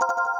you